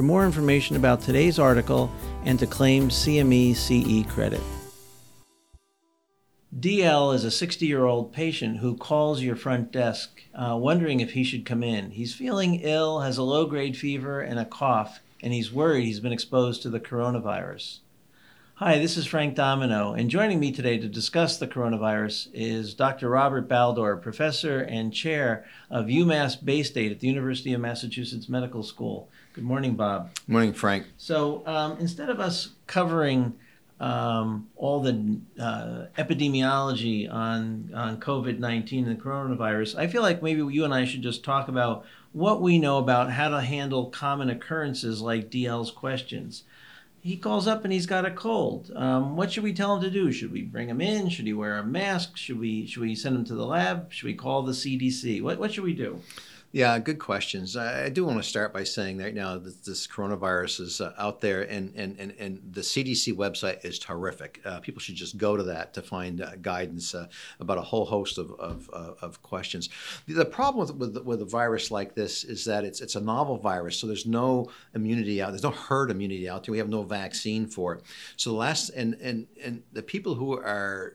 for more information about today's article and to claim CME CE credit. DL is a 60 year old patient who calls your front desk uh, wondering if he should come in. He's feeling ill, has a low grade fever, and a cough, and he's worried he's been exposed to the coronavirus. Hi, this is Frank Domino, and joining me today to discuss the coronavirus is Dr. Robert Baldor, professor and chair of UMass Baystate at the University of Massachusetts Medical School. Good morning, Bob. Morning, Frank. So, um, instead of us covering um, all the uh, epidemiology on on COVID nineteen and the coronavirus, I feel like maybe you and I should just talk about what we know about how to handle common occurrences like DL's questions he calls up and he's got a cold. Um, what should we tell him to do? Should we bring him in? Should he wear a mask? Should we should we send him to the lab? Should we call the CDC? What what should we do? Yeah, good questions. I, do want to start by saying right now that this coronavirus is uh, out there, and, and, and, and the CDC website is terrific. Uh, people should just go to that to find uh, guidance uh, about a whole host of, of, uh, of questions. The, problem with, with, with a virus like this is that it's, it's a novel virus, so there's no immunity out. There's no herd immunity out there. We have no vaccine for it. So the last and and and the people who are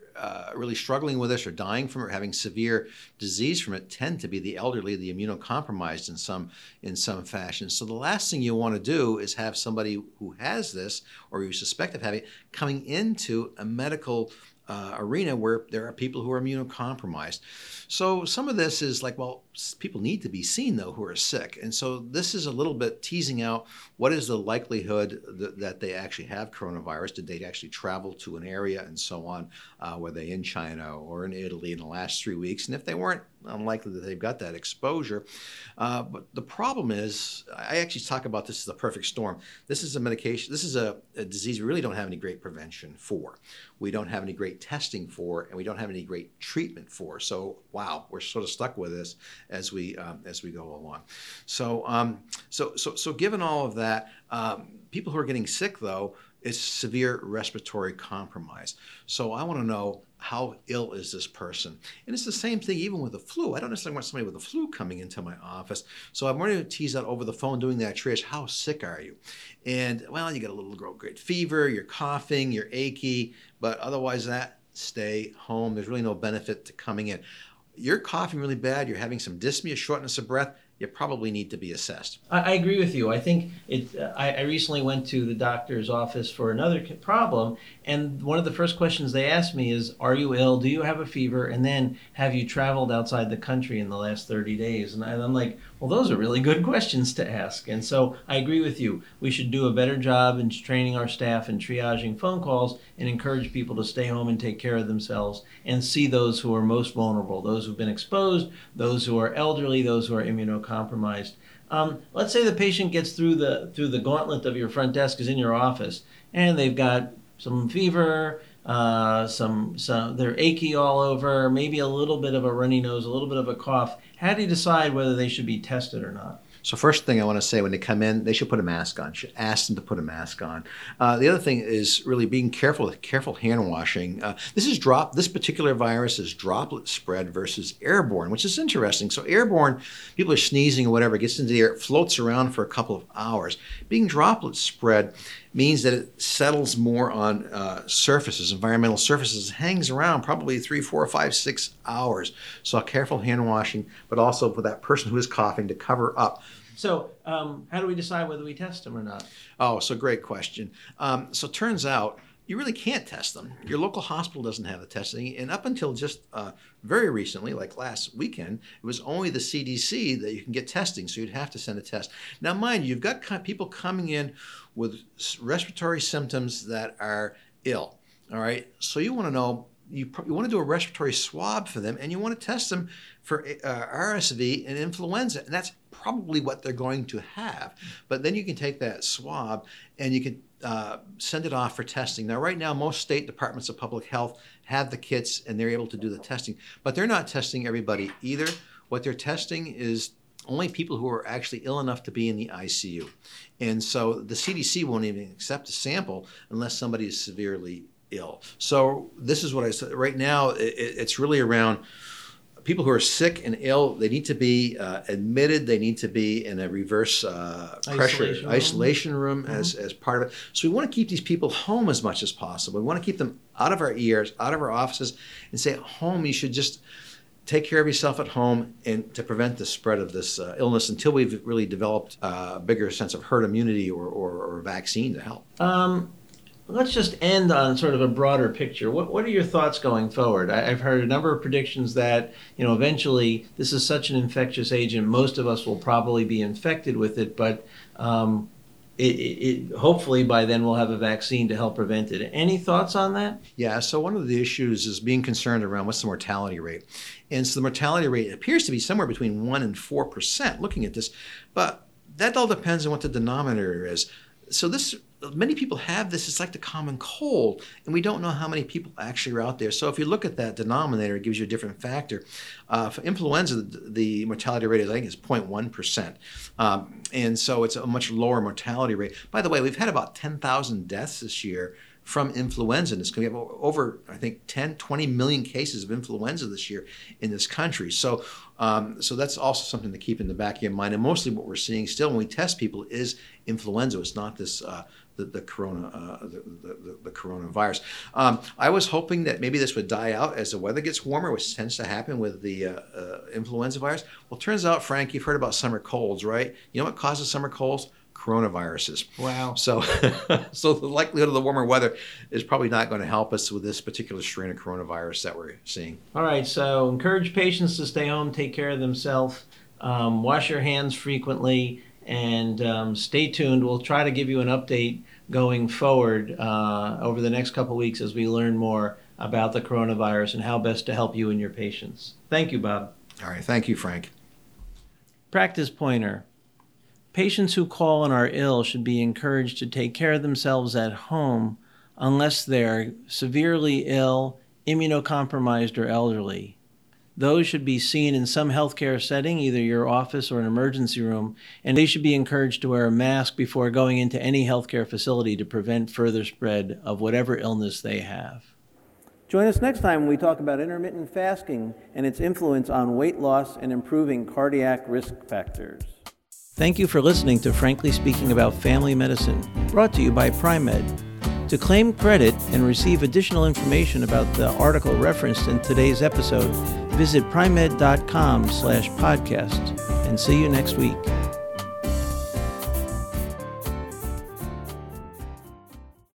really struggling with this or dying from it or having severe disease from it tend to be the elderly, the immunocompromised in some in some fashion. So the last thing you want to do is have somebody who has this or you suspect of having it coming into a medical uh, arena where there are people who are immunocompromised. So some of this is like, well, people need to be seen though who are sick, and so this is a little bit teasing out what is the likelihood that, that they actually have coronavirus. Did they actually travel to an area and so on? Uh, were they in China or in Italy in the last three weeks? And if they weren't, unlikely that they've got that exposure. Uh, but the problem is, I actually talk about this as the perfect storm. This is a medication. This is a, a disease we really don't have any great prevention for. We don't have any great testing for, and we don't have any great treatment for. So wow, we're sort of stuck with this as we um, as we go along. So um, so so so given all of that, um, people who are getting sick though, it's severe respiratory compromise. So I want to know how ill is this person? And it's the same thing even with the flu. I don't necessarily want somebody with the flu coming into my office. So I'm going to tease out over the phone doing that triage. How sick are you? And well, you got a little great fever, you're coughing, you're achy, but otherwise that stay home. There's really no benefit to coming in you're coughing really bad, you're having some dyspnea, shortness of breath, you probably need to be assessed. I, I agree with you. I think it. Uh, I, I, recently went to the doctor's office for another problem, and one of the first questions they asked me is, "Are you ill? Do you have a fever? And then, have you traveled outside the country in the last 30 days?" And I'm like, "Well, those are really good questions to ask." And so I agree with you. We should do a better job in training our staff and triaging phone calls, and encourage people to stay home and take care of themselves, and see those who are most vulnerable, those who've been exposed, those who are elderly, those who are immunocompromised. Um, let's say the patient gets through the through the gauntlet of your front desk is in your office, and they've got some fever, uh, some some they're achy all over, maybe a little bit of a runny nose, a little bit of a cough. How do you decide whether they should be tested or not? So first thing I want to say when they come in, they should put a mask on. should ask them to put a mask on. Uh, the other thing is really being careful with careful hand washing. Uh, this is drop. This particular virus is droplet spread versus airborne, which is interesting. So airborne, people are sneezing or whatever, gets into the air, floats around for a couple of hours. Being droplet spread means that it settles more on uh, surfaces, environmental surfaces, hangs around probably three, four, five, six hours. So careful hand washing, but also for that person who is coughing to cover up. So, um, how do we decide whether we test them or not? Oh, so great question. Um, so, turns out you really can't test them. Your local hospital doesn't have the testing. And up until just uh, very recently, like last weekend, it was only the CDC that you can get testing. So you'd have to send a test. Now, mind you, you've got people coming in with respiratory symptoms that are ill. All right. So you want to know you, you want to do a respiratory swab for them and you want to test them for uh, RSV and influenza. And that's probably what they're going to have. But then you can take that swab and you can uh, send it off for testing. Now, right now, most state departments of public health have the kits and they're able to do the testing, but they're not testing everybody either. What they're testing is only people who are actually ill enough to be in the ICU. And so the CDC won't even accept a sample unless somebody is severely ill. So this is what I said. Right now, it, it's really around people who are sick and ill. They need to be uh, admitted. They need to be in a reverse uh, pressure isolation room, isolation room mm-hmm. as, as part of it. So we want to keep these people home as much as possible. We want to keep them out of our ears, out of our offices, and say, home, you should just take care of yourself at home and to prevent the spread of this uh, illness until we've really developed a bigger sense of herd immunity or, or, or vaccine to help. Um, let's just end on sort of a broader picture. What, what are your thoughts going forward? I, have heard a number of predictions that, you know, eventually this is such an infectious agent, most of us will probably be infected with it, but um, it, it, hopefully by then we'll have a vaccine to help prevent it. Any thoughts on that? Yeah, so one of the issues is being concerned around what's the mortality rate. And so the mortality rate appears to be somewhere between 1 and 4% looking at this, but that all depends on what the denominator is. So this many people have this. It's like the common cold, and we don't know how many people actually are out there. So if you look at that denominator, it gives you a different factor. Uh, for influenza, the, the, mortality rate, is I think, is 0.1 percent, um, and so it's a much lower mortality rate. By the way, we've had about 10,000 deaths this year from influenza. And it's going to be over, I think, 10, 20 million cases of influenza this year in this country. So, um, so that's also something to keep in the back of your mind. And mostly what we're seeing still when we test people is influenza. It's not this uh, the, the corona uh, the, the, the, coronavirus. Um, I was hoping that maybe this would die out as the weather gets warmer, which tends to happen with the uh, uh, influenza virus. Well, turns out, Frank, you've heard about summer colds, right? You know what causes summer colds? Coronaviruses. Wow. So, so the likelihood of the warmer weather is probably not going to help us with this particular strain of coronavirus that we're seeing. All right. So, encourage patients to stay home, take care of themselves, um, wash your hands frequently and um, stay tuned. We'll try to give you an update going forward uh, over the next couple weeks as we learn more about the coronavirus and how best to help you and your patients. Thank you, Bob. All right. Thank you, Frank. Practice pointer. Patients who call and are ill should be encouraged to take care of themselves at home unless they're severely ill, immunocompromised, or elderly. Those should be seen in some healthcare setting, either your office or an emergency room, and they should be encouraged to wear a mask before going into any healthcare facility to prevent further spread of whatever illness they have. Join us next time when we talk about intermittent fasting and its influence on weight loss and improving cardiac risk factors. Thank you for listening to Frankly Speaking About Family Medicine, brought to you by Pri-Med. To claim credit and receive additional information about the article referenced in today's episode, visit pri-med.com slash podcast and see you next week.